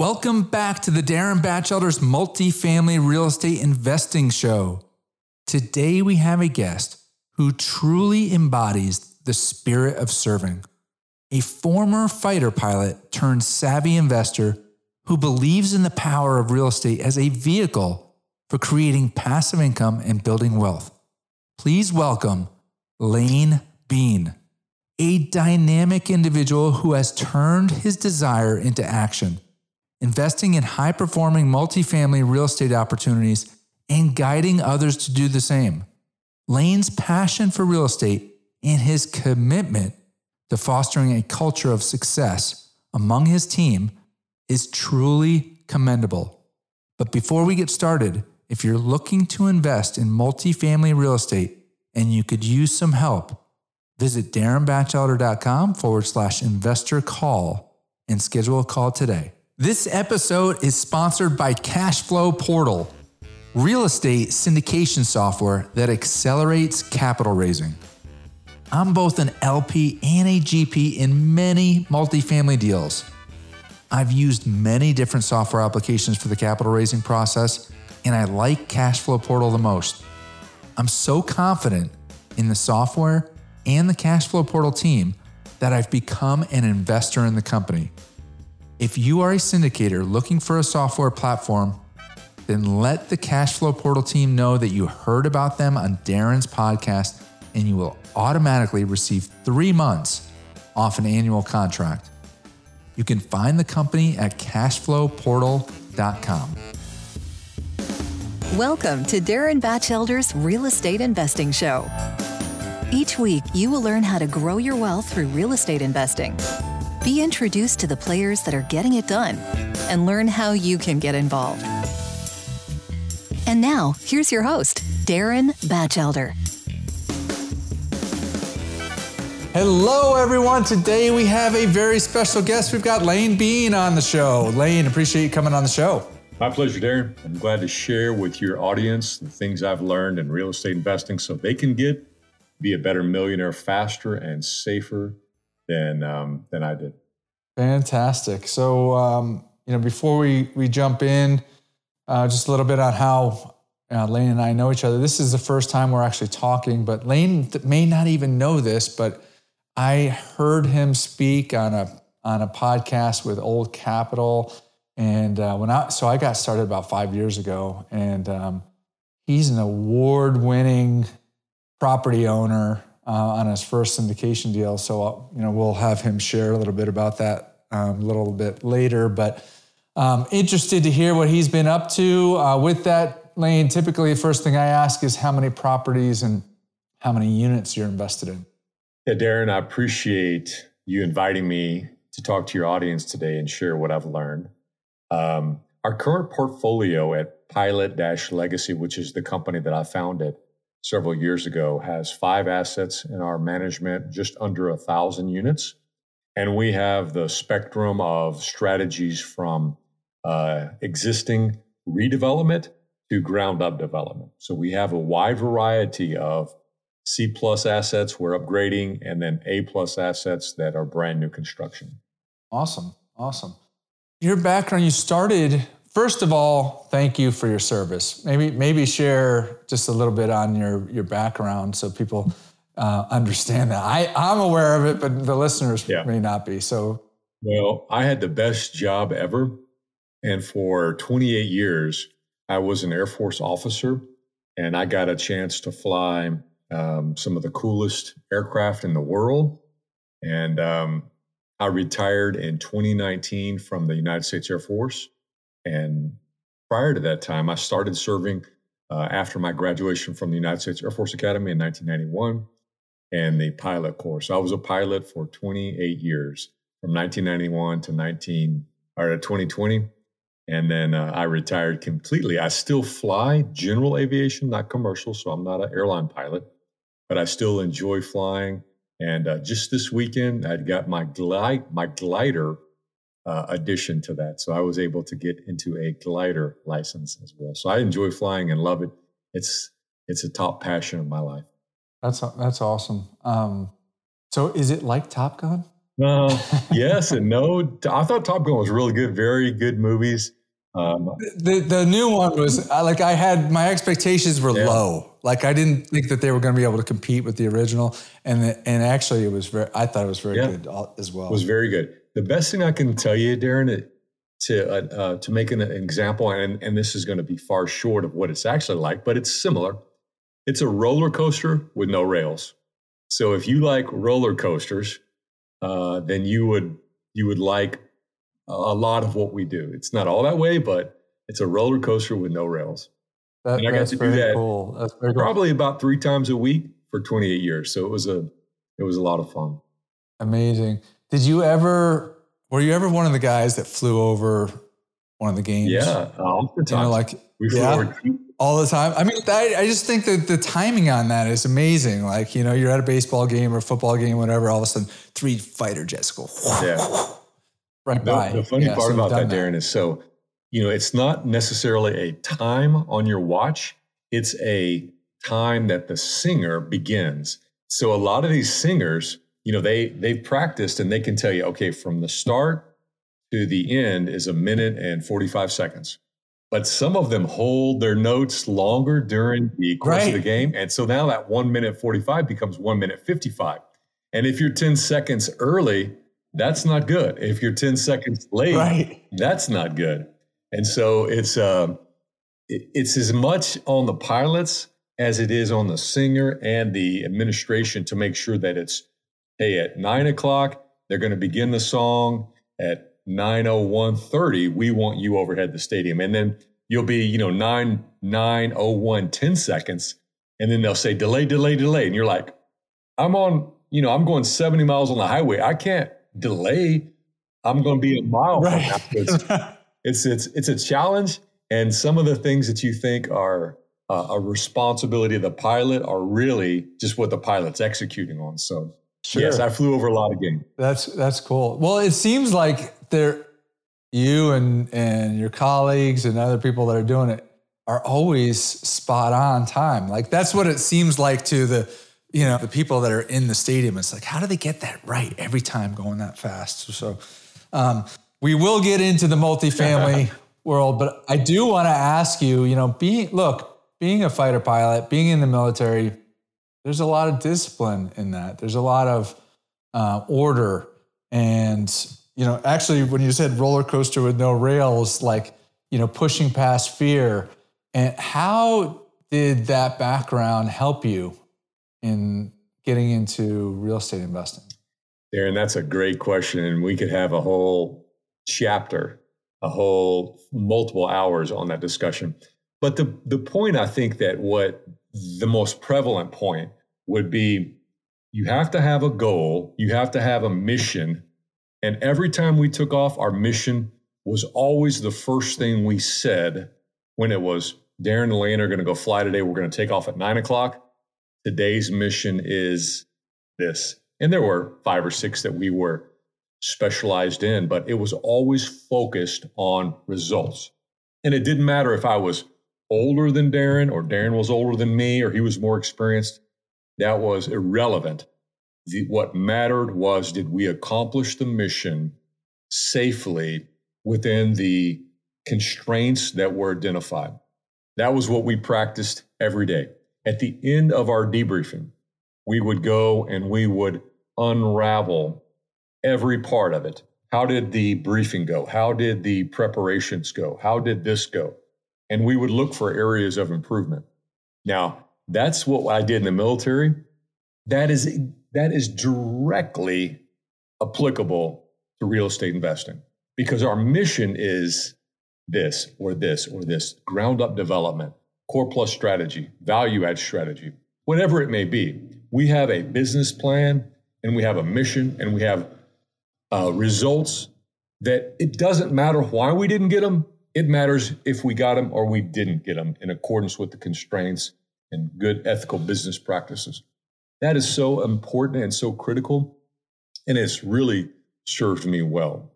Welcome back to the Darin Batchelder's Multifamily Real Estate Investing Show. Today we have a guest who truly embodies the spirit of serving. A former fighter pilot turned savvy investor who believes in the power of real estate as a vehicle for creating passive income and building wealth. Please welcome Lane Beene, a dynamic individual who has turned his desire into action investing in high performing multifamily real estate opportunities, and guiding others to do the same. Lane's passion for real estate and his commitment to fostering a culture of success among his team is truly commendable. But before we get started, if you're looking to invest in multifamily real estate and you could use some help, visit darinbatchelder.com forward slash investor call and schedule a call today. This episode is sponsored by Cashflow Portal, real estate syndication software that accelerates capital raising. I'm both an LP and a GP in many multifamily deals. I've used many different software applications for the capital raising process, and I like Cashflow Portal the most. I'm so confident in the software and the Cashflow Portal team that I've become an investor in the company. If you are a syndicator looking for a software platform, then let the Cashflow Portal team know that you heard about them on Darin's podcast, and you will automatically receive three months off an annual contract. You can find the company at cashflowportal.com. Welcome to Darin Batchelder's Real Estate Investing Show. Each week, you will learn how to grow your wealth through real estate investing be introduced to the players that are getting it done and learn how you can get involved. And now, here's your host, Darin Batchelder. Hello, everyone. Today we have a very special guest. We've got Lane Beene on the show. Lane, appreciate you coming on the show. My pleasure, Darin. I'm glad to share with your audience the things I've learned in real estate investing so they can get be a better millionaire faster and safer than um, than I did. Fantastic. So um, you know, before we we jump in, uh, just a little bit on how uh, Lane and I know each other. This is the first time we're actually talking, but Lane may not even know this, but I heard him speak on a on a podcast with Old Capital, and uh, when I so I got started about five years ago, and um, he's an award winning property owner uh, on his first syndication deal. So, uh, you know, we'll have him share a little bit about that um, a little bit later. But um, interested to hear what he's been up to uh, with that lane. Typically, the first thing I ask is how many properties and how many units you're invested in. Yeah, Darin, I appreciate you inviting me to talk to your audience today and share what I've learned. Um, our current portfolio at Pilot Legacy, which is the company that I founded, several years ago has five assets in our management, just under a thousand units. And we have the spectrum of strategies from uh, existing redevelopment to ground up development. So we have a wide variety of C plus assets we're upgrading and then A plus assets that are brand new construction. Awesome. Awesome. Your background, you started First of all, thank you for your service. Maybe maybe share just a little bit on your your background so people uh, understand that. I I'm aware of it, but the listeners yeah. may not be. So, well, I had the best job ever, and for 28 years, I was an Air Force officer, and I got a chance to fly um, some of the coolest aircraft in the world, and um, I retired in 2019 from the United States Air Force and prior to that time, I started serving uh, after my graduation from the United States Air Force Academy in 1991 and the pilot course. I was a pilot for 28 years from 1991 to 19 or 2020. And then uh, I retired completely. I still fly general aviation, not commercial. So I'm not an airline pilot, but I still enjoy flying. And uh, just this weekend, I got my glide, my glider uh, addition to that. So I was able to get into a glider license as well. So I enjoy flying and love it. It's it's a top passion of my life. That's that's awesome. Um, so is it like Top Gun? Uh, yes and no. I thought Top Gun was really good. Very good movies. Um, the the new one was like I had my expectations were yeah. low. Like I didn't think that they were going to be able to compete with the original, and the, and actually it was very. I thought it was very yeah. good as well. It was very good. The best thing I can tell you, Darin, to uh, uh, to make an example, and and this is going to be far short of what it's actually like, but it's similar. It's a roller coaster with no rails. So if you like roller coasters, uh, then you would you would like a lot of what we do. It's not all that way, but it's a roller coaster with no rails. That, and I got to do that cool. cool. probably about three times a week for 28 years. So it was a it was a lot of fun. Amazing. Did you ever were you ever one of the guys that flew over one of the games? Yeah, oftentimes. You know, like we flew yeah, over all the time. I mean, I, I just think that the timing on that is amazing. Like, you know, you're at a baseball game or football game, whatever, all of a sudden three fighter jets go. Yeah right the, by. The funny yeah, part so about that, that, Darin, is so, you know, it's not necessarily a time on your watch, it's a time that the singer begins. So a lot of these singers, you know, they they've practiced and they can tell you, okay, from the start to the end is a minute and 45 seconds. But some of them hold their notes longer during the course right. of the game. And so now that one minute 45 becomes one minute 55. And if you're 10 seconds early, that's not good. If you're 10 seconds late, right. that's not good. And so it's uh, it's as much on the pilots as it is on the singer and the administration to make sure that it's hey at nine o'clock they're going to begin the song. At 901.30 we want you overhead the stadium. And then you'll be you know 9 901 10 seconds. And then they'll say delay delay delay. And you're like i'm on you know i'm going 70 miles on the highway. I can't delay, I'm going to be a mile right. it's it's it's a challenge, and some of the things that you think are uh, a responsibility of the pilot are really just what the pilot's executing on. So sure. yes, I flew over a lot of games. That's that's cool. Well, it seems like there, you and and your colleagues and other people that are doing it are always spot on time. Like that's what it seems like to the you know, the people that are in the stadium, it's like, how do they get that right every time going that fast? So, um, we will get into the multifamily world, but I do want to ask you, you know, being, look, being a fighter pilot, being in the military, there's a lot of discipline in that. There's a lot of uh, order. And, you know, actually, when you said roller coaster with no rails, like, you know, pushing past fear. And how did that background help you in getting into real estate investing? Darin, that's a great question. And we could have a whole chapter, a whole multiple hours on that discussion. But the, the point I think that what the most prevalent point would be you have to have a goal, you have to have a mission. And every time we took off, our mission was always the first thing we said when it was Darin and Lane are going to go fly today. We're going to take off at nine o'clock today's mission is this. And there were five or six that we were specialized in, but it was always focused on results. And it didn't matter if I was older than Darin or Darin was older than me or he was more experienced. That was irrelevant. The, what mattered was did we accomplish the mission safely within the constraints that were identified? That was what we practiced every day. At the end of our debriefing, we would go and we would unravel every part of it. How did the briefing go? How did the preparations go? How did this go? And we would look for areas of improvement. Now, that's what I did in the military. That is that is directly applicable to real estate investing because our mission is this or this or this ground up development core plus strategy, value add strategy, whatever it may be. We have a business plan and we have a mission and we have uh, results that it doesn't matter why we didn't get them. It matters if we got them or we didn't get them in accordance with the constraints and good ethical business practices. That is so important and so critical. And it's really served me well.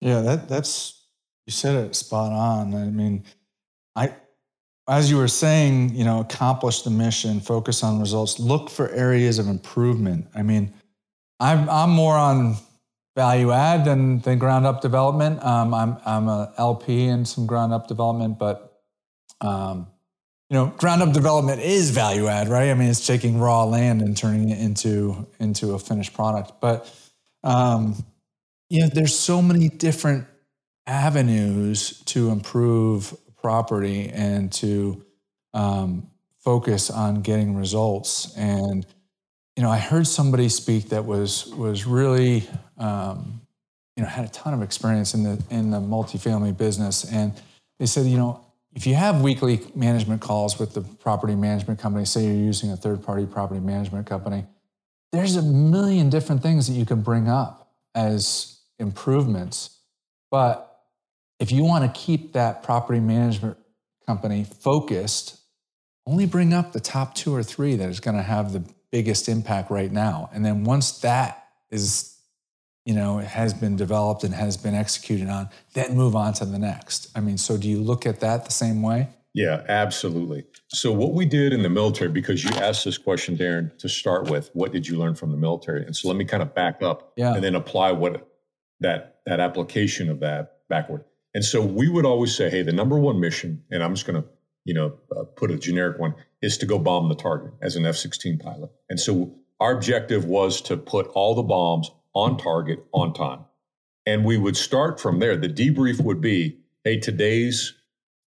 Yeah, that that's you said it spot on. I mean, I as you were saying, you know, accomplish the mission, focus on results, look for areas of improvement. I mean, I'm I'm more on value add than, than ground up development. Um, I'm, I'm a LP in some ground up development, but um, you know, ground up development is value add, right? I mean, it's taking raw land and turning it into into a finished product. But um, you know, there's so many different avenues to improve property and to um, focus on getting results. And you know, I heard somebody speak that was was really um, you know had a ton of experience in the in the multifamily business, and they said, you know, if you have weekly management calls with the property management company, say you're using a third party property management company, there's a million different things that you can bring up as improvements. But if you want to keep that property management company focused, only bring up the top two or three that is going to have the biggest impact right now. And then once that is you know, has been developed and has been executed on, then move on to the next. I mean, so do you look at that the same way? Yeah, absolutely. So what we did in the military, because you asked this question, Darin, to start with, what did you learn from the military? And so let me kind of back up yeah. and then apply what that that application of that backward. And so we would always say, hey, the number one mission, and I'm just going to, you know, uh, put a generic one, is to go bomb the target as an F-16 pilot. And so our objective was to put all the bombs on target, on time. And we would start from there. The debrief would be hey, today's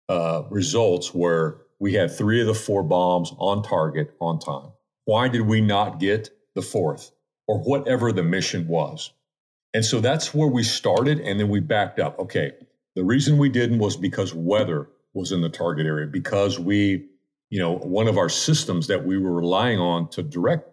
uh, results were we had three of the four bombs on target, on time. Why did we not get the fourth or whatever the mission was? And so that's where we started. And then we backed up. Okay, the reason we didn't was because weather was in the target area, because we, you know, one of our systems that we were relying on to direct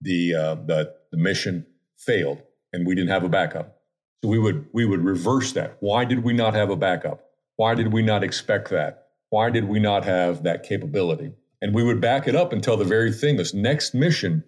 the, uh, the, the mission failed and we didn't have a backup. So we would we would reverse that. Why did we not have a backup? Why did we not expect that? Why did we not have that capability? And we would back it up until the very thing, this next mission,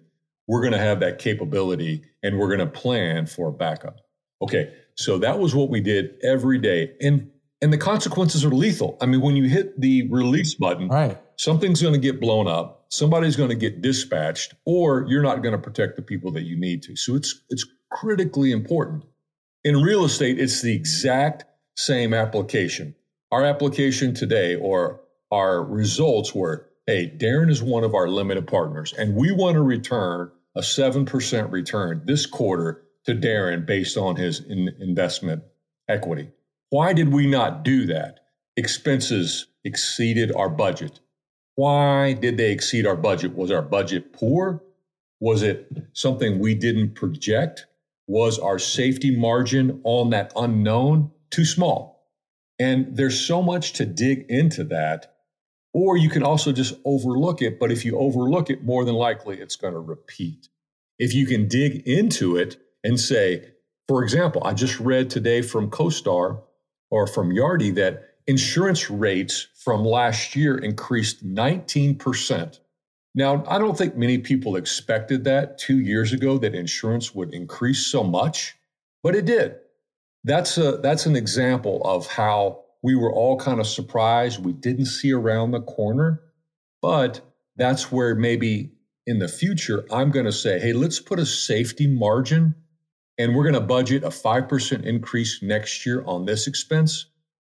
we're going to have that capability and we're going to plan for a backup. Okay, so that was what we did every day. And and the consequences are lethal. I mean, when you hit the release button, right. something's going to get blown up, somebody's going to get dispatched, or you're not going to protect the people that you need to. So it's it's critically important. In real estate, it's the exact same application. Our application today or our results were hey, Darin is one of our limited partners, and we want to return a 7% return this quarter to Darin based on his in investment equity. Why did we not do that? Expenses exceeded our budget. Why did they exceed our budget? Was our budget poor? Was it something we didn't project? was our safety margin on that unknown too small? And there's so much to dig into that. Or you can also just overlook it. But if you overlook it, more than likely it's going to repeat. If you can dig into it and say, for example, I just read today from CoStar or from Yardi that insurance rates from last year increased 19%. Now, I don't think many people expected that two years ago that insurance would increase so much, but it did. That's a that's an example of how we were all kind of surprised. We didn't see around the corner, but that's where maybe in the future I'm going to say, hey, let's put a safety margin and we're going to budget a 5% increase next year on this expense,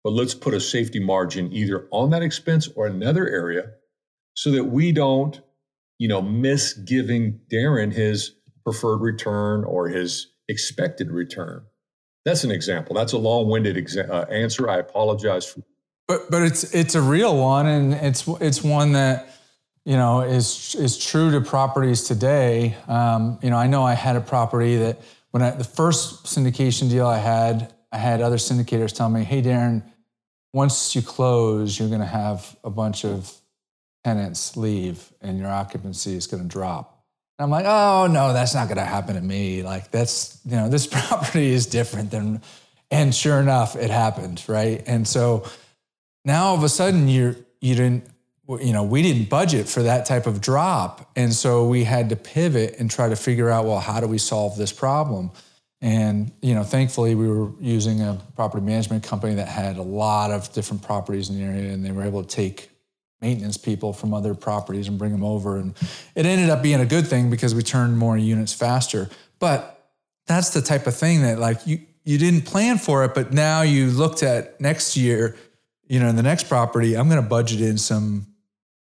but let's put a safety margin either on that expense or another area so that we don't you know, miss giving Darin his preferred return or his expected return. That's an example. That's a long-winded exa- uh, answer. I apologize for. But but it's it's a real one, and it's it's one that you know is is true to properties today. Um, you know, I know I had a property that when I, the first syndication deal I had, I had other syndicators tell me, "Hey, Darin, once you close, you're going to have a bunch of tenants leave and your occupancy is going to drop. And I'm like, oh no, that's not going to happen to me. Like that's you know this property is different than, and sure enough, it happened, right? And so now all of a sudden you're you didn't you know we didn't budget for that type of drop, and so we had to pivot and try to figure out well how do we solve this problem. And you know, thankfully, we were using a property management company that had a lot of different properties in the area, and they were able to take maintenance people from other properties and bring them over. And it ended up being a good thing because we turned more units faster. But that's the type of thing that like you you didn't plan for it, but now you looked at next year, you know, in the next property, I'm going to budget in some,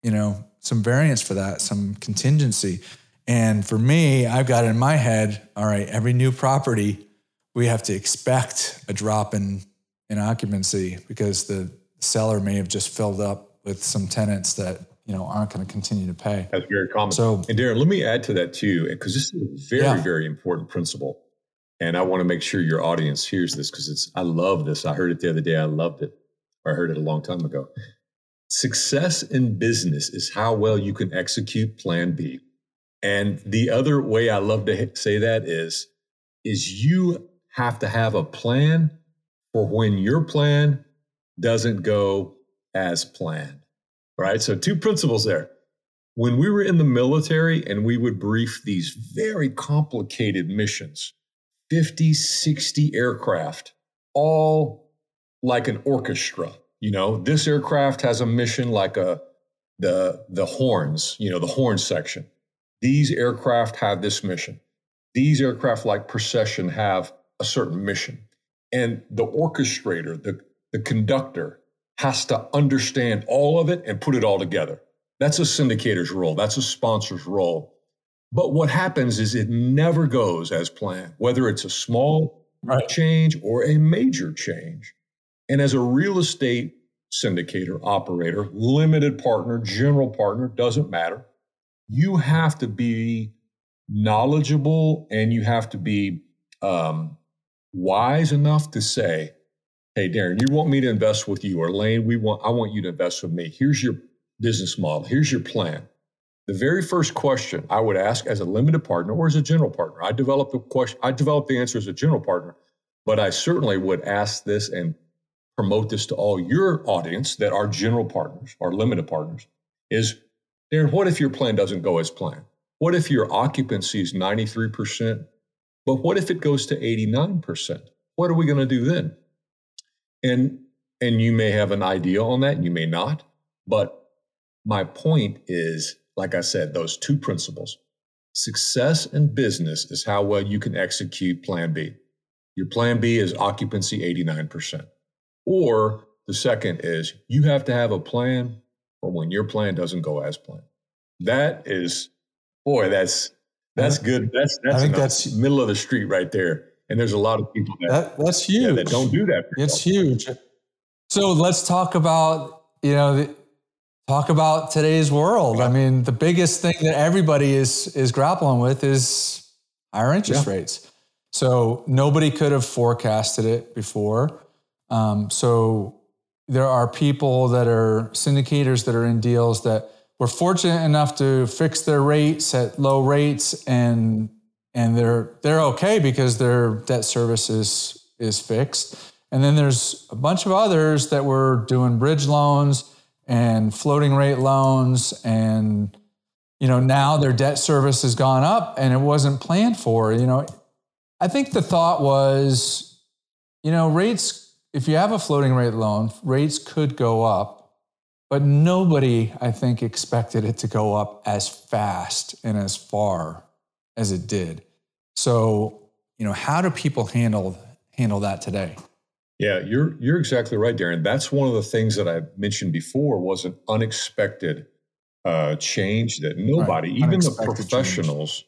you know, some variance for that, some contingency. And for me, I've got it in my head, all right, every new property, we have to expect a drop in in occupancy because the seller may have just filled up with some tenants that you know aren't going to continue to pay. That's very common. So, and Darin, let me add to that too, because this is a very, yeah. very important principle. And I want to make sure your audience hears this because it's I love this. I heard it the other day. I loved it. I heard it a long time ago. Success in business is how well you can execute plan B. And the other way I love to say that is is you have to have a plan for when your plan doesn't go as planned. Right? So two principles there. When we were in the military and we would brief these very complicated missions, 50, 60 aircraft, all like an orchestra. You know, this aircraft has a mission like a the the horns, you know, the horn section. These aircraft have this mission. These aircraft like procession have a certain mission. And the orchestrator, the, the conductor, has to understand all of it and put it all together. That's a syndicator's role. That's a sponsor's role. But what happens is it never goes as planned, whether it's a small right. change or a major change. And as a real estate syndicator, operator, limited partner, general partner, doesn't matter. You have to be knowledgeable and you have to be um, wise enough to say, "Hey, Darin, you want me to invest with you, or Lane, we want I want you to invest with me. Here's your business model. Here's your plan. The very first question I would ask as a limited partner or as a general partner, I developed the question, I developed the answer as a general partner, but I certainly would ask this and promote this to all your audience that are general partners or limited partners is Darin, what if your plan doesn't go as planned? What if your occupancy is 93%? But what if it goes to 89%? What are we going to do then? And and you may have an idea on that, you may not. But my point is like I said, those two principles. Success in business is how well you can execute plan B. Your plan B is occupancy 89%. Or the second is you have to have a plan for when your plan doesn't go as planned. That is, boy, that's that's good. That's that's, I think that's middle of the street right there. And there's a lot of people that, that that's huge yeah, that don't do that. It's huge. So let's talk about you know the, talk about today's world. I mean, the biggest thing that everybody is is grappling with is higher interest yeah. rates. So nobody could have forecasted it before. Um, so there are people that are syndicators that are in deals that were fortunate enough to fix their rates at low rates and and they're they're okay because their debt service is is fixed. And then there's a bunch of others that were doing bridge loans and floating rate loans and you know now their debt service has gone up and it wasn't planned for you know i think the thought was you know rates if you have a floating rate loan rates could go up but nobody i think expected it to go up as fast and as far as it did so you know how do people handle handle that today yeah, you're you're exactly right, Darin. That's one of the things that I mentioned before was an unexpected uh, change that nobody, right. even the professionals, change.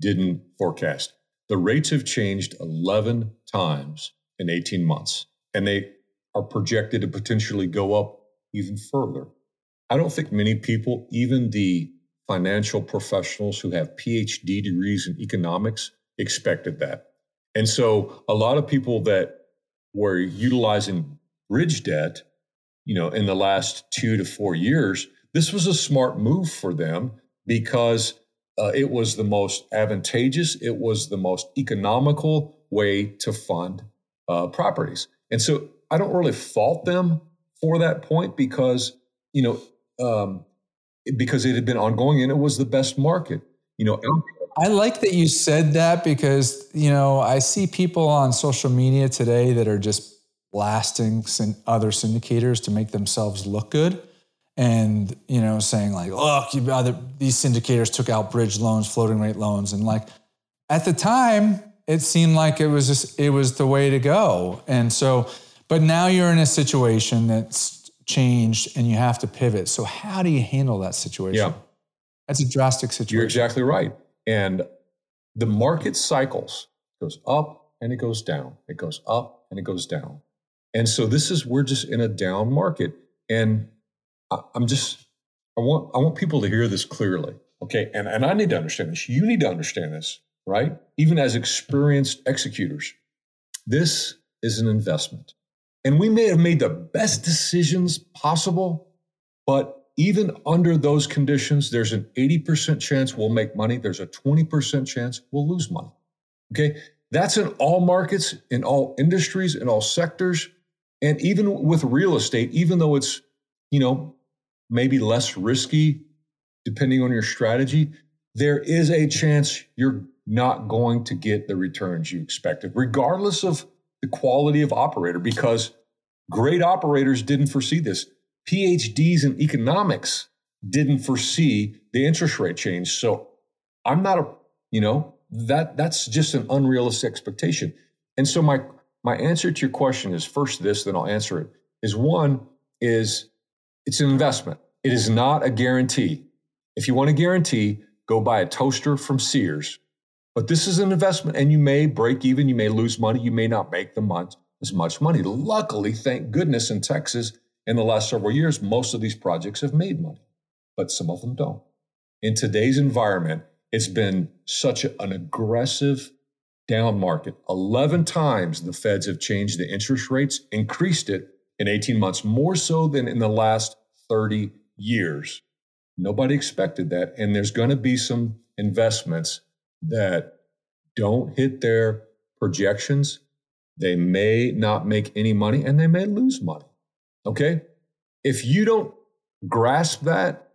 didn't forecast. The rates have changed 11 times in 18 months, and they are projected to potentially go up even further. I don't think many people, even the financial professionals who have PhD degrees in economics, expected that. And so a lot of people that were utilizing bridge debt, you know, in the last two to four years, this was a smart move for them because uh, it was the most advantageous, it was the most economical way to fund uh, properties. And so I don't really fault them for that point because, you know, um, because it had been ongoing and it was the best market. You know, I like that you said that because, you know, I see people on social media today that are just blasting other syndicators to make themselves look good and, you know, saying like, look, other, these syndicators took out bridge loans, floating rate loans. And like at the time, it seemed like it was just it was the way to go. And so, but now you're in a situation that's changed and you have to pivot. So how do you handle that situation? Yeah. That's a drastic situation. You're exactly right. And the market cycles goes up and it goes down. It goes up and it goes down. And so this is we're just in a down market. And I, I'm just I want I want people to hear this clearly. Okay. And and I need to understand this. You need to understand this, right? Even as experienced executors. This is an investment. And we may have made the best decisions possible, but even under those conditions, there's an 80% chance we'll make money. There's a 20% chance we'll lose money. Okay. That's in all markets, in all industries, in all sectors. And even with real estate, even though it's, you know, maybe less risky depending on your strategy, there is a chance you're not going to get the returns you expected, regardless of the quality of operator, because great operators didn't foresee this. PhDs in economics didn't foresee the interest rate change. So I'm not a, you know, that that's just an unrealistic expectation. And so my my answer to your question is first this, then I'll answer it. Is one is it's an investment. It is not a guarantee. If you want a guarantee, go buy a toaster from Sears. But this is an investment, and you may break even, you may lose money, you may not make the month as much money. Luckily, thank goodness in Texas, in the last several years, most of these projects have made money, but some of them don't. In today's environment, it's been such an aggressive down market. 11 times the feds have changed the interest rates, increased it in 18 months, more so than in the last 30 years. Nobody expected that. And there's going to be some investments that don't hit their projections. They may not make any money and they may lose money. Okay. If you don't grasp that,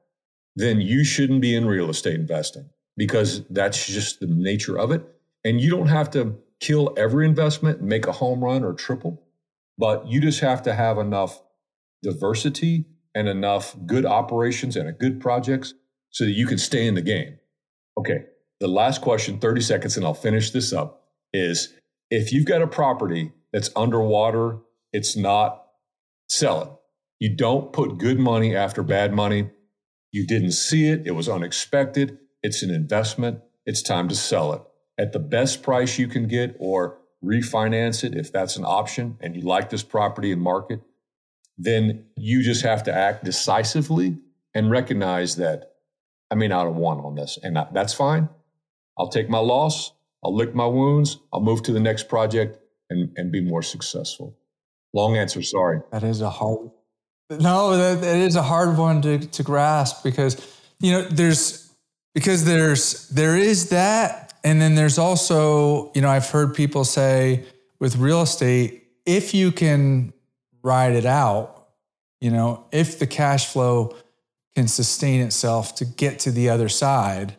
then you shouldn't be in real estate investing because that's just the nature of it. And you don't have to kill every investment, make a home run or triple, but you just have to have enough diversity and enough good operations and good projects so that you can stay in the game. Okay. The last question, 30 seconds, and I'll finish this up is if you've got a property that's underwater, it's not sell it. You don't put good money after bad money. You didn't see it. It was unexpected. It's an investment. It's time to sell it at the best price you can get or refinance it if that's an option and you like this property and market. Then you just have to act decisively and recognize that I may not have won on this. And that's fine. I'll take my loss. I'll lick my wounds. I'll move to the next project and, and be more successful. Long answer, sorry. That is a hard no, that, that is a hard one to, to grasp because you know there's because there's there is that and then there's also you know I've heard people say with real estate if you can ride it out, you know, if the cash flow can sustain itself to get to the other side,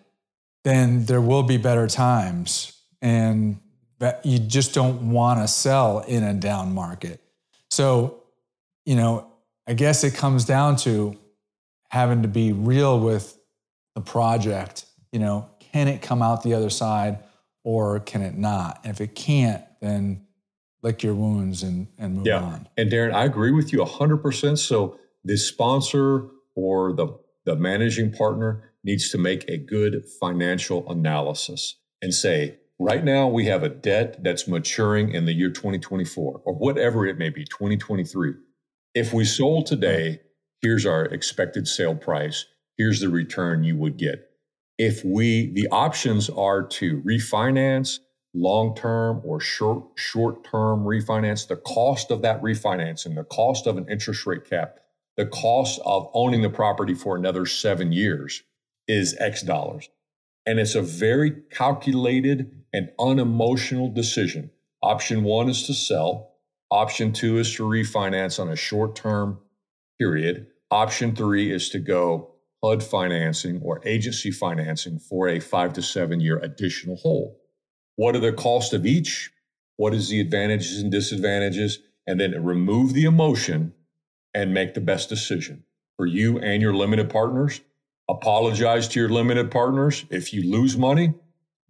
then there will be better times and you just don't want to sell in a down market. So, you know, I guess it comes down to having to be real with the project. You know, can it come out the other side or can it not? And if it can't, then lick your wounds and, and move yeah. on. And Darin, I agree with you 100%. So the sponsor or the, the managing partner needs to make a good financial analysis and say, right now we have a debt that's maturing in the year 2024 or whatever it may be, 2023 if we sold today, here's our expected sale price, here's the return you would get. If we, the options are to refinance long term or short short term refinance, the cost of that refinancing, the cost of an interest rate cap, the cost of owning the property for another seven years is X dollars. And it's a very calculated and unemotional decision. Option one is to sell. Option two is to refinance on a short term period. Option three is to go HUD financing or agency financing for a five to seven year additional hold. What are the costs of each? What is the advantages and disadvantages? And then remove the emotion and make the best decision for you and your limited partners. Apologize to your limited partners if you lose money,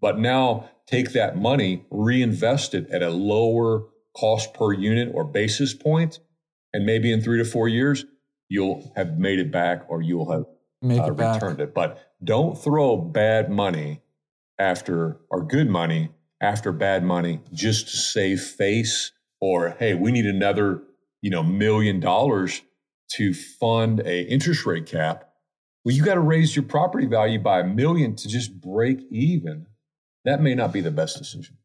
but now take that money, reinvest it at a lower cost per unit or basis point, and maybe in three to four years, you'll have made it back or you'll have Make uh, it returned it. But don't throw bad money after or good money after bad money just to save face or hey, we need another you know million dollars to fund a interest rate cap. Well, you got to raise your property value by a million to just break even. That may not be the best decision.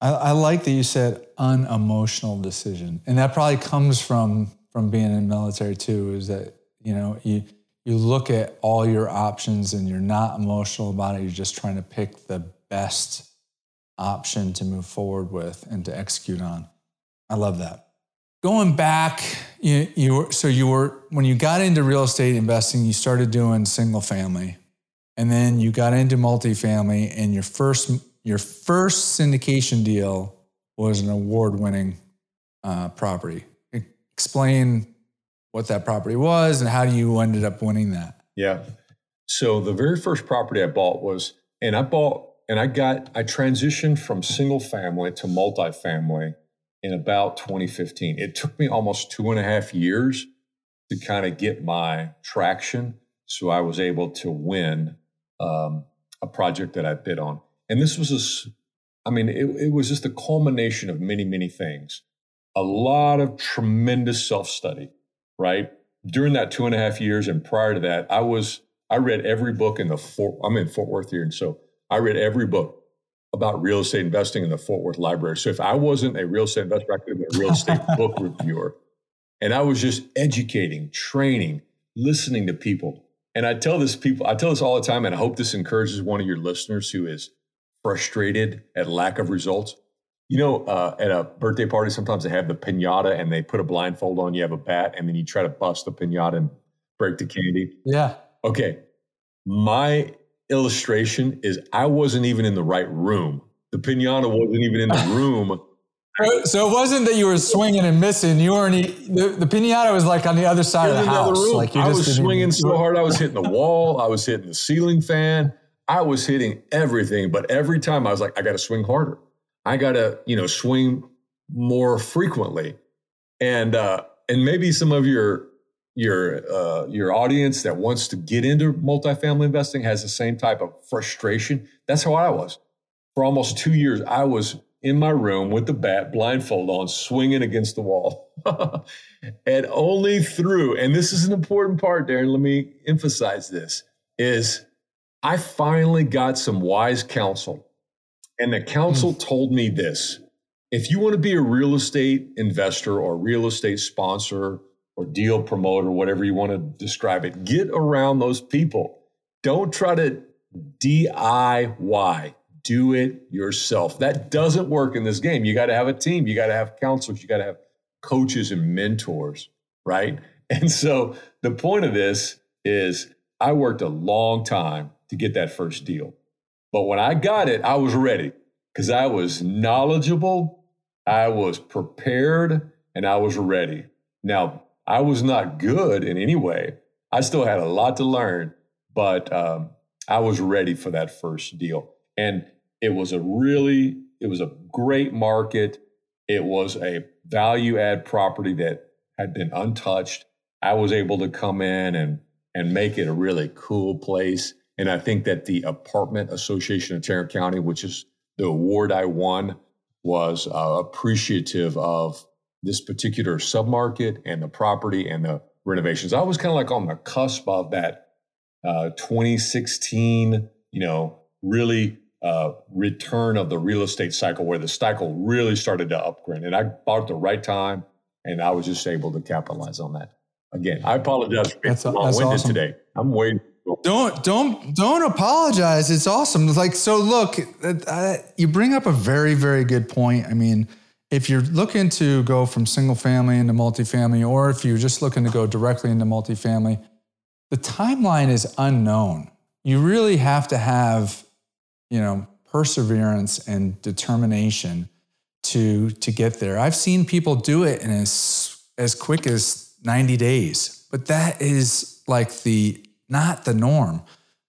I, I like that you said unemotional decision, and that probably comes from from being in military too. Is that you know you you look at all your options and you're not emotional about it. You're just trying to pick the best option to move forward with and to execute on. I love that. Going back, you, you were, so you were when you got into real estate investing, you started doing single family, and then you got into multifamily, and your first your first syndication deal was an award winning uh, property. Explain what that property was and how you ended up winning that. Yeah. So the very first property I bought was, and I bought, and I got, I transitioned from single family to multifamily in about 2015. It took me almost two and a half years to kind of get my traction. So I was able to win um, a project that I bid on. And this was a, I mean, it, it was just the culmination of many, many things. A lot of tremendous self study, right? During that two and a half years and prior to that, I was, I read every book in the Fort, I'm in Fort Worth here. And so I read every book about real estate investing in the Fort Worth Library. So if I wasn't a real estate investor, I could have been a real estate book reviewer. And I was just educating, training, listening to people. And I tell this people, I tell this all the time, and I hope this encourages one of your listeners who is frustrated at lack of results. You know, uh, at a birthday party, sometimes they have the pinata and they put a blindfold on. You have a bat, and then you try to bust the pinata and break the candy. Yeah. Okay. My illustration is I wasn't even in the right room. The pinata wasn't even in the room. So it wasn't that you were swinging and missing. You weren't. The, the pinata was like on the other side of the house. room. Like you I just was swinging so hard, I was hitting the wall. I was hitting the ceiling fan. I was hitting everything. But every time I was like, I got to swing harder. I got to, you know, swing more frequently. And uh, and maybe some of your your uh, your audience that wants to get into multifamily investing has the same type of frustration. That's how I was for almost two years. I was in my room with the bat, blindfold on, swinging against the wall. and only through, and this is an important part, Darin, let me emphasize this, is I finally got some wise counsel. And the counsel told me this if you want to be a real estate investor or real estate sponsor or deal promoter, whatever you want to describe it, get around those people. Don't try to DIY do it yourself. That doesn't work in this game. You got to have a team, you got to have counselors, you got to have coaches and mentors, right? And so the point of this is I worked a long time to get that first deal. But when I got it, I was ready because I was knowledgeable, I was prepared, and I was ready. Now, I was not good in any way. I still had a lot to learn, but um, I was ready for that first deal. And it was a really, it was a great market. It was a value add property that had been untouched. I was able to come in and and make it a really cool place. And I think that the Apartment Association of Tarrant County, which is the award I won, was uh, appreciative of this particular submarket and the property and the renovations. I was kind of like on the cusp of that uh, 2016, you know, really uh, return of the real estate cycle where the cycle really started to upgrade. And I bought at the right time, and I was just able to capitalize on that. Again, I apologize for being long-winded awesome. today. I'm waiting. Don't don't don't apologize. It's awesome. Like so, look, uh, you bring up a very very good point. I mean, if you're looking to go from single family into multifamily, or if you're just looking to go directly into multifamily, the timeline is unknown. You really have to have, you know, perseverance and determination to to get there. I've seen people do it in as as quick as 90 days, but that is like the not the norm.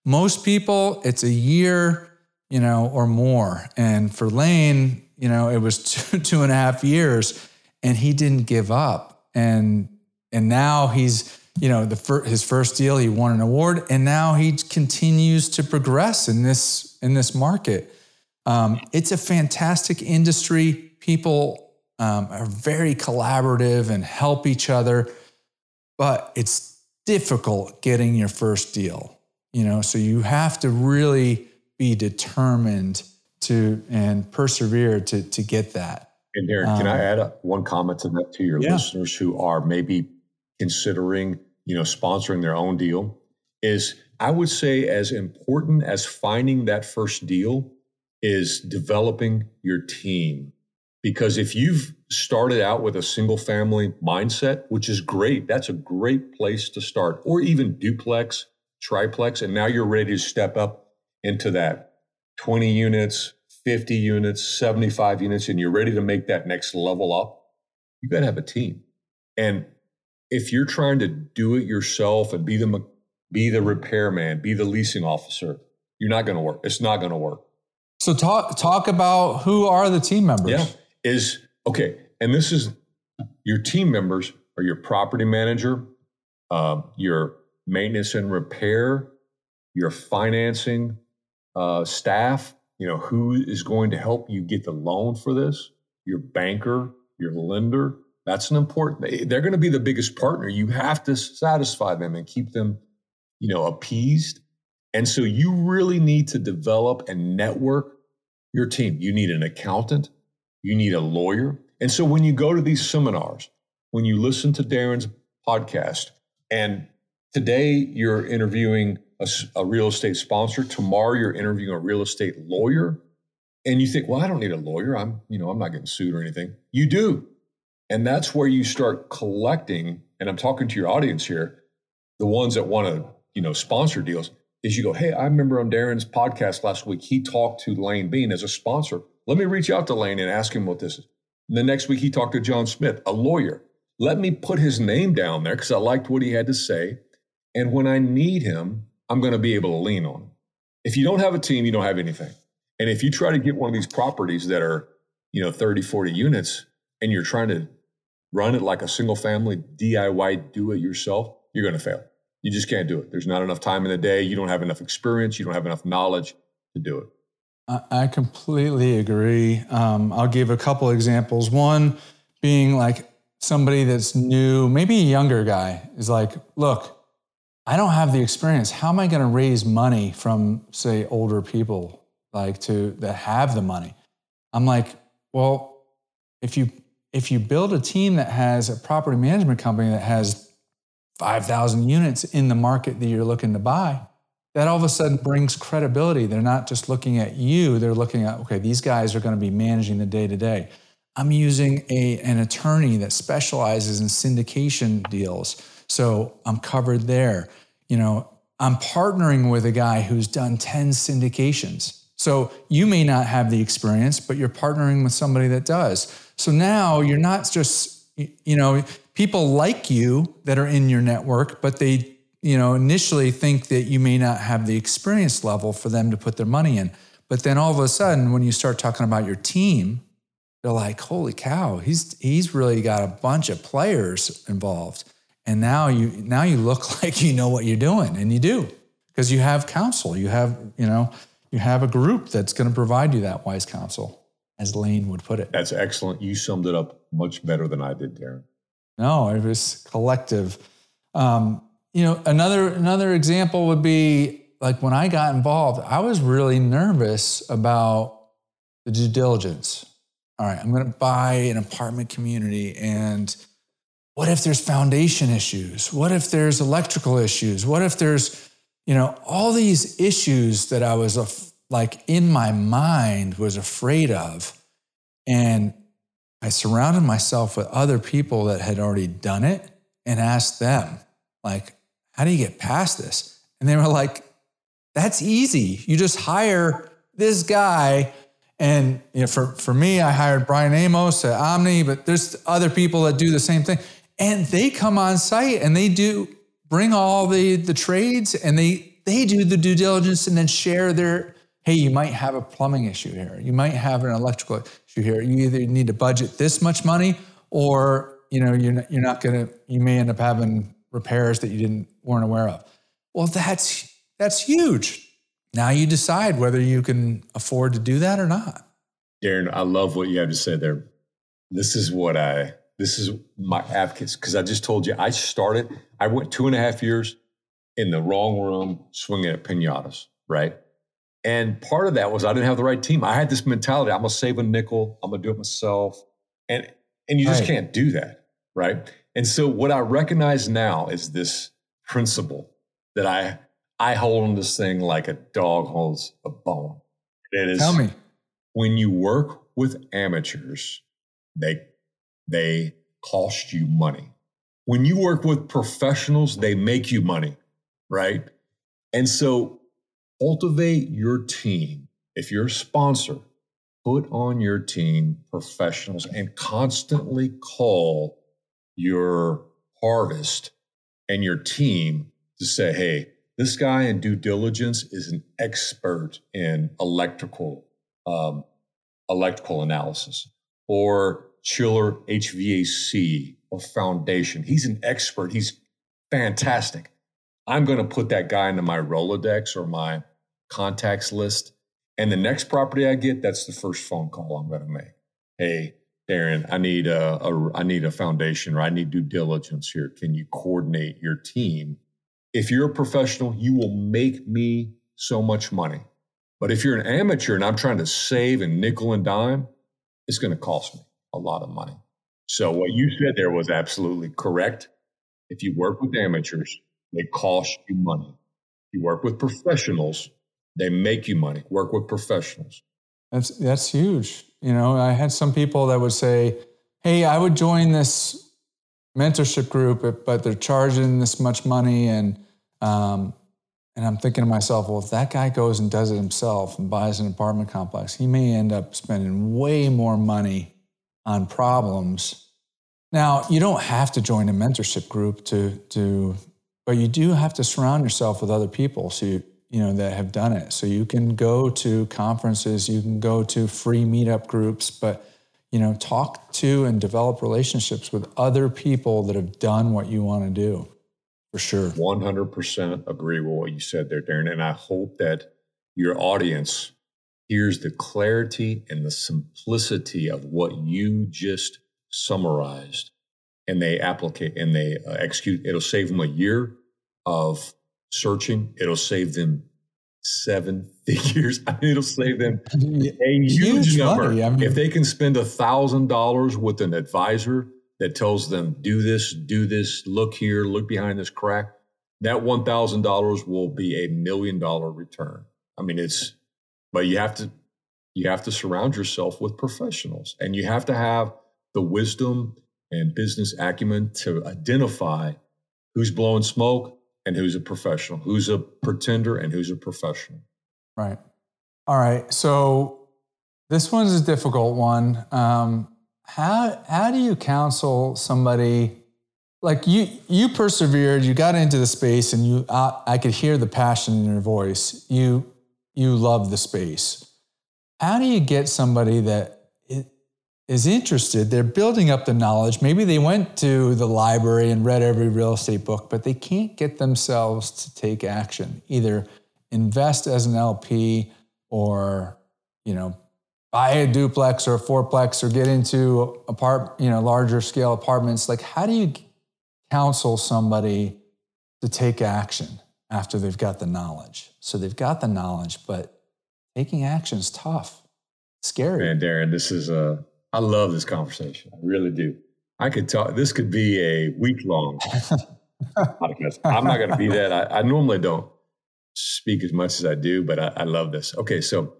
Most people, it's a year you know, or more. And for Lane, you know, it was two, two and a half years and he didn't give up. And, and now he's, you know, the fir- his first deal, he won an award and now he continues to progress in this, in this market. Um, it's a fantastic industry. People um, are very collaborative and help each other, but it's difficult getting your first deal. You know, so you have to really be determined to and persevere to to get that. And Darin, um, can I um, add a, one comment to that to your yeah. listeners who are maybe considering, you know, sponsoring their own deal? Is I would say as important as finding that first deal is developing your team. Because if you've started out with a single family mindset, which is great, that's a great place to start, or even duplex, triplex, and now you're ready to step up into that 20 units, 50 units, 75 units, and you're ready to make that next level up, you got to have a team. And if you're trying to do it yourself and be the be the repairman, be the leasing officer, you're not going to work. It's not going to work. So talk talk about who are the team members. Yeah, is okay, and this is your team members are your property manager, uh, your maintenance and repair, your financing uh, staff. You know who is going to help you get the loan for this. Your banker, your lender. That's an important. They're going to be the biggest partner. You have to satisfy them and keep them, you know, appeased and so you really need to develop and network your team. You need an accountant, you need a lawyer. And so when you go to these seminars, when you listen to Darin's podcast, and today you're interviewing a, a, real estate sponsor, tomorrow you're interviewing a real estate lawyer, and you think, well, I don't need a lawyer. I'm, you know, I'm not getting sued or anything. You do. And that's where you start collecting, and I'm talking to your audience here, the ones that want to, you know, sponsor deals is you go, hey, I remember on Darin's podcast last week, he talked to Lane Beene as a sponsor. Let me reach out to Lane and ask him what this is. And the next week, he talked to John Smith, a lawyer. Let me put his name down there because I liked what he had to say. And when I need him, I'm going to be able to lean on. If you don't have a team, you don't have anything. And if you try to get one of these properties that are, you know, 30, 40 units, and you're trying to run it like a single family DIY do it yourself, you're going to fail. You just can't do it. There's not enough time in the day. You don't have enough experience. You don't have enough knowledge to do it. I completely agree. Um, I'll give a couple examples. One being like somebody that's new, maybe a younger guy is like, look, I don't have the experience. How am I going to raise money from, say, older people like to that have the money? I'm like, well, if you if you build a team that has a property management company that has 5,000 units in the market that you're looking to buy, that all of a sudden brings credibility. They're not just looking at you, they're looking at, okay, these guys are going to be managing the day to day. I'm using a, an attorney that specializes in syndication deals. So I'm covered there. You know, I'm partnering with a guy who's done 10 syndications. So you may not have the experience, but you're partnering with somebody that does. So now you're not just, you know, people like you that are in your network, but they, you know, initially think that you may not have the experience level for them to put their money in. But then all of a sudden, when you start talking about your team, they're like, holy cow, he's he's really got a bunch of players involved. And now you now you look like you know what you're doing, and you do. Because you have counsel. You have, you know, you have a group that's going to provide you that wise counsel, as Lane would put it. That's excellent. You summed it up much better than I did, Darin. No, it was collective. Um, you know, another another example would be like when I got involved, I was really nervous about the due diligence. All right, I'm going to buy an apartment community and what if there's foundation issues? What if there's electrical issues? What if there's, you know, all these issues that I was like in my mind was afraid of. And I surrounded myself with other people that had already done it and asked them, like, how do you get past this? And they were like, that's easy. You just hire this guy. And you know, for, for me, I hired Brian Amos at Omni, but there's other people that do the same thing. And they come on site and they do bring all the, the trades and they they do the due diligence and then share their hey, you might have a plumbing issue here. You might have an electrical issue here. You either need to budget this much money or, you know, you're not, you're not to, you may end up having repairs that you didn't, weren't aware of. Well, that's, that's huge. Now you decide whether you can afford to do that or not. Darin, I love what you have to say there. This is what I, this is my advocates, because I just told you I started, I went two and a half years in the wrong room swinging at pinatas, right? And part of that was I didn't have the right team. I had this mentality: I'm gonna save a nickel. I'm gonna do it myself, and and you just right. can't do that, right? And so what I recognize now is this principle that I I hold on this thing like a dog holds a bone. It is Tell me. When you work with amateurs, they they cost you money. When you work with professionals, they make you money, right? And so cultivate your team. If you're a sponsor, put on your team professionals and constantly call your harvest and your team to say, hey, this guy in due diligence is an expert in electrical um, electrical analysis or chiller HVAC or foundation. He's an expert. He's fantastic. I'm going to put that guy into my Rolodex or my contacts list. And the next property I get, that's the first phone call I'm going to make. Hey, Darin, I need a, a I need a foundation or I need due diligence here. Can you coordinate your team? If you're a professional, you will make me so much money. But if you're an amateur and I'm trying to save and nickel and dime, it's going to cost me a lot of money. So what you said there was absolutely correct. If you work with amateurs, they cost you money. If You work with professionals, they make you money. Work with professionals. That's that's huge. You know, I had some people that would say, "Hey, I would join this mentorship group, but they're charging this much money," and um, and I'm thinking to myself, well, if that guy goes and does it himself and buys an apartment complex, he may end up spending way more money on problems. Now, you don't have to join a mentorship group to to but you do have to surround yourself with other people so you, you know that have done it so you can go to conferences you can go to free meetup groups but you know talk to and develop relationships with other people that have done what you want to do for sure 100% agree with what you said there darin and i hope that your audience hears the clarity and the simplicity of what you just summarized. And they applicate and they uh, execute it'll save them a year of searching. It'll save them seven figures. I mean, it'll save them a huge, huge number I mean, if they can spend a thousand dollars with an advisor that tells them do this do this look here look behind this crack that $1000 will be a million dollar return. I mean it's but you have to you have to surround yourself with professionals and you have to have the wisdom and business acumen to identify who's blowing smoke and who's a professional, who's a pretender and who's a professional. Right. All right. So this one's a difficult one. Um, how how do you counsel somebody like you you persevered, you got into the space, and you I could hear the passion in your voice. You you love the space. How do you get somebody that is interested, they're building up the knowledge. Maybe they went to the library and read every real estate book, but they can't get themselves to take action. Either invest as an LP or, you know, buy a duplex or a fourplex or get into apart, you know, larger scale apartments. Like how do you counsel somebody to take action after they've got the knowledge? So they've got the knowledge, but taking action is tough. Scary. Man, Darin, this is a I love this conversation. I really do. I could talk. This could be a week long podcast. I'm not going to be that. I, I, normally don't speak as much as I do, but I, I love this. Okay, so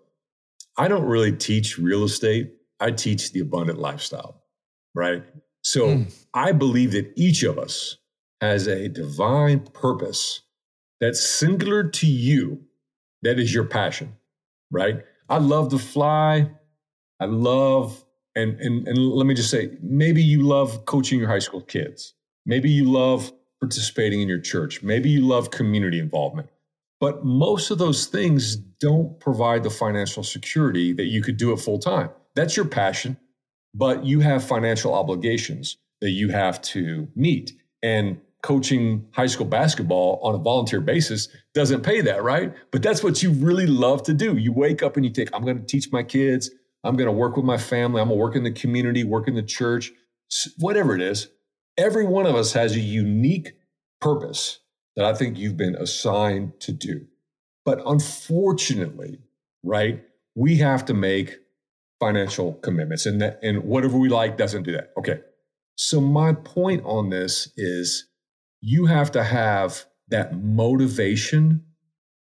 I don't really teach real estate. I teach the abundant lifestyle, right? So mm. I believe that each of us has a divine purpose that's singular to you. That is your passion, right? I love to fly. I love and, and, and let me just say, maybe you love coaching your high school kids. Maybe you love participating in your church. Maybe you love community involvement. But most of those things don't provide the financial security that you could do it full time. That's your passion, but you have financial obligations that you have to meet. And coaching high school basketball on a volunteer basis doesn't pay that, right? But that's what you really love to do. You wake up and you think, I'm going to teach my kids, I'm going to work with my family, I'm going to work in the community, work in the church, whatever it is. Every one of us has a unique purpose that I think you've been assigned to do. But unfortunately, right, we have to make financial commitments and that, and whatever we like doesn't do that. Okay. So my point on this is you have to have that motivation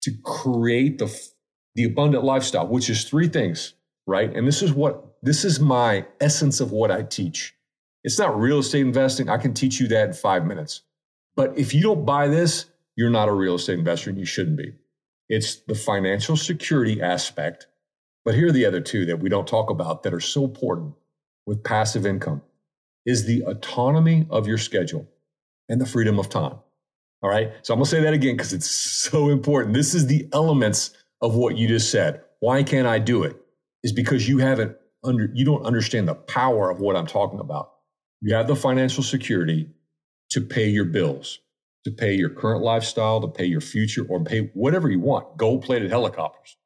to create the the abundant lifestyle, which is three things, right? And this is what this is my essence of what I teach. It's not real estate investing. I can teach you that in 5 minutes. But if you don't buy this, you're not a real estate investor and you shouldn't be. It's the financial security aspect. But here are the other two that we don't talk about that are so important with passive income is the autonomy of your schedule and the freedom of time. All right. So I'm going to say that again because it's so important. This is the elements of what you just said. Why can't I do it? Is because you haven't under you don't understand the power of what I'm talking about. You have the financial security to pay your bills, to pay your current lifestyle, to pay your future, or pay whatever you want. Gold plated helicopters.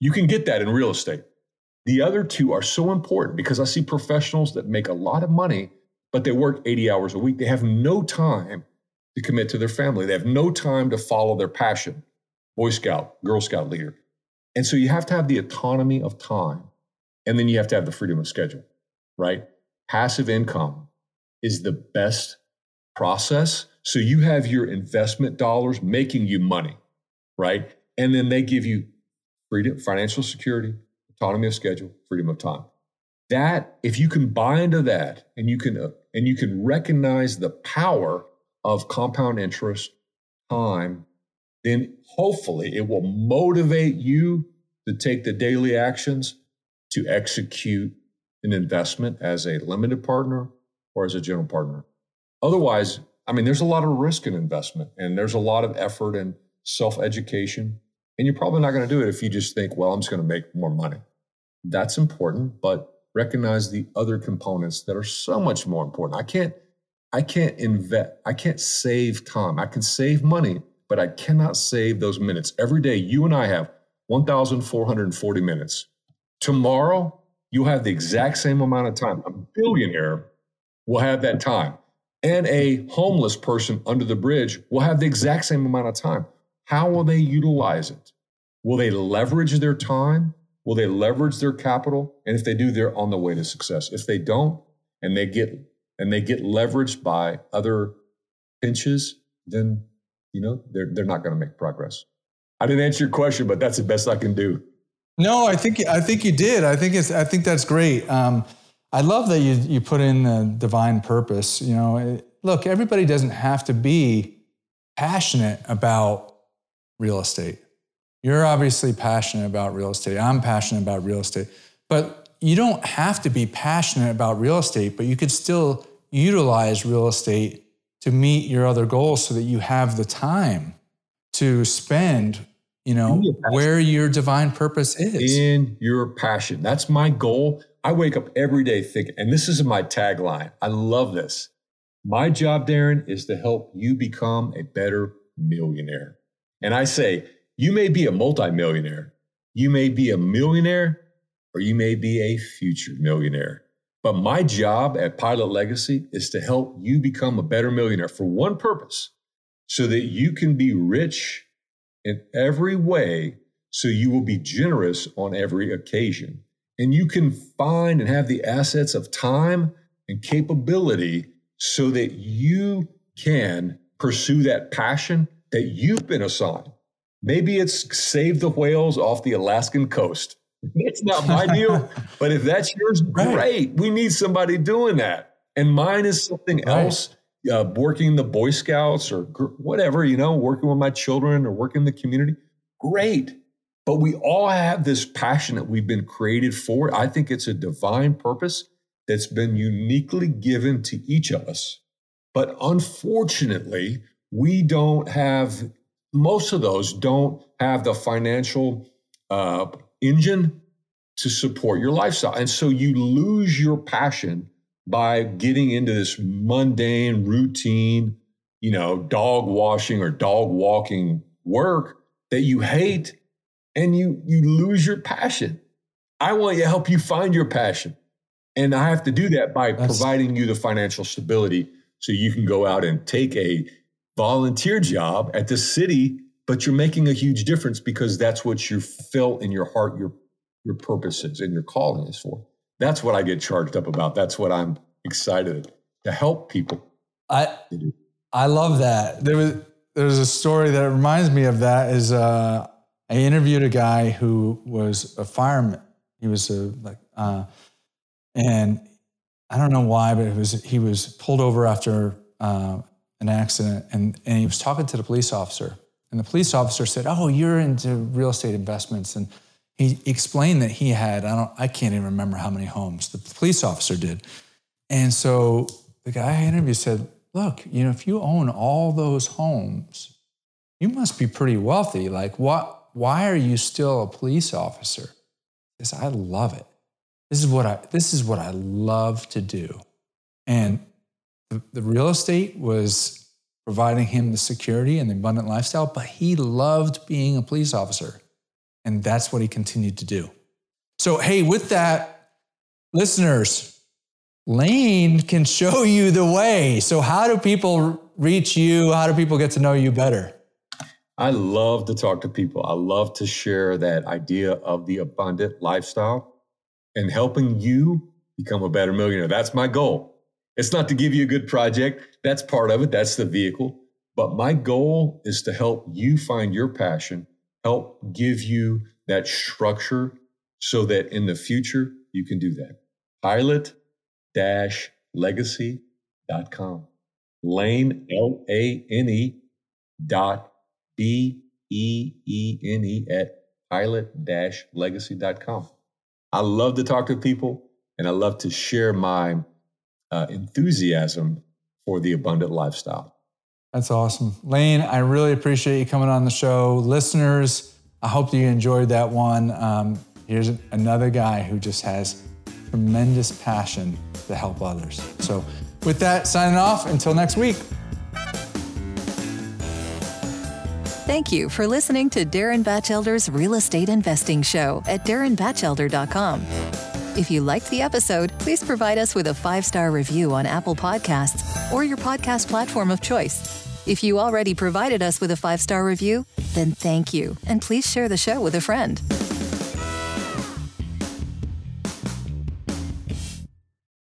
You can get that in real estate. The other two are so important because I see professionals that make a lot of money but they work 80 hours a week. They have no time to commit to their family. They have no time to follow their passion, Boy Scout, Girl Scout leader. And so you have to have the autonomy of time. And then you have to have the freedom of schedule, right? Passive income is the best process. So you have your investment dollars making you money, right? And then they give you freedom, financial security, autonomy of schedule, freedom of time that if you can buy into that and you can uh, and you can recognize the power of compound interest time then hopefully it will motivate you to take the daily actions to execute an investment as a limited partner or as a general partner. Otherwise i mean there's a lot of risk in investment and there's a lot of effort and self-education and you're probably not going to do it if you just think well i'm just going to make more money. That's important but recognize the other components that are so much more important. I can't I can't invest I can't save time. I can save money, but I cannot save those minutes. Every day you and I have 1440 minutes. Tomorrow you'll have the exact same amount of time. A billionaire will have that time. And a homeless person under the bridge will have the exact same amount of time. How will they utilize it? Will they leverage their time Will they leverage their capital? And if they do, they're on the way to success. If they don't, and they get and they get leveraged by other pinches, then you know they're they're not going to make progress. I didn't answer your question, but that's the best I can do. No, I think I think you did. I think it's I think that's great. Um, I love that you you put in the divine purpose. You know, look, everybody doesn't have to be passionate about real estate. You're obviously passionate about real estate. I'm passionate about real estate. But you don't have to be passionate about real estate, but you could still utilize real estate to meet your other goals so that you have the time to spend, you know, where your divine purpose is. In your passion. That's my goal. I wake up every day thinking, and this is my tagline. I love this. My job, Darin, is to help you become a better millionaire. And I say, you may be a multimillionaire, you may be a millionaire, or you may be a future millionaire. But my job at Pilot Legacy is to help you become a better millionaire for one purpose so that you can be rich in every way, so you will be generous on every occasion. And you can find and have the assets of time and capability so that you can pursue that passion that you've been assigned. Maybe it's save the whales off the Alaskan coast. It's not my deal, but if that's yours, right. great. We need somebody doing that. And mine is something right. else, uh, working the Boy Scouts or whatever, you know, working with my children or working in the community. Great. But we all have this passion that we've been created for. I think it's a divine purpose that's been uniquely given to each of us. But unfortunately, we don't have most of those don't have the financial uh, engine to support your lifestyle. And so you lose your passion by getting into this mundane, routine, you know, dog washing or dog walking work that you hate and you you lose your passion. I want to help you find your passion. And I have to do that by That's, providing you the financial stability so you can go out and take a volunteer job at the city, but you're making a huge difference because that's what you felt in your heart your your purpose is and your calling is for. That's what I get charged up about. That's what I'm excited to help people. I I love that. There was there's a story that reminds me of that is uh, I interviewed a guy who was a fireman. He was a like uh, and I don't know why, but it was he was pulled over after uh, an accident, and and he was talking to the police officer, and the police officer said, "Oh, you're into real estate investments," and he explained that he had I don't I can't even remember how many homes the police officer did, and so the guy I interviewed said, "Look, you know, if you own all those homes, you must be pretty wealthy. Like, what? Why are you still a police officer?" He says, "I love it." This is what I this is what I love to do. And the, the real estate was providing him the security and the abundant lifestyle, but he loved being a police officer. And that's what he continued to do. So, hey, with that, listeners, Lane can show you the way. So, how do people reach you? How do people get to know you better? I love to talk to people. I love to share that idea of the abundant lifestyle and helping you become a better millionaire. That's my goal. It's not to give you a good project. That's part of it. That's the vehicle. But my goal is to help you find your passion, help give you that structure so that in the future you can do that. Pilot legacy.com. Lane, L A N E dot B E E N E at pilot legacy.com. I love to talk to people and I love to share my uh, enthusiasm for the abundant lifestyle. That's awesome. Lane, I really appreciate you coming on the show. Listeners, I hope you enjoyed that one. Um, here's another guy who just has tremendous passion to help others. So, with that, signing off until next week. Thank you for listening to Darin Batchelder's Real Estate Investing Show at darinbatchelder.com. If you liked the episode, please provide us with a five star review on Apple Podcasts or your podcast platform of choice. If you already provided us with a five star review, then thank you, and please share the show with a friend.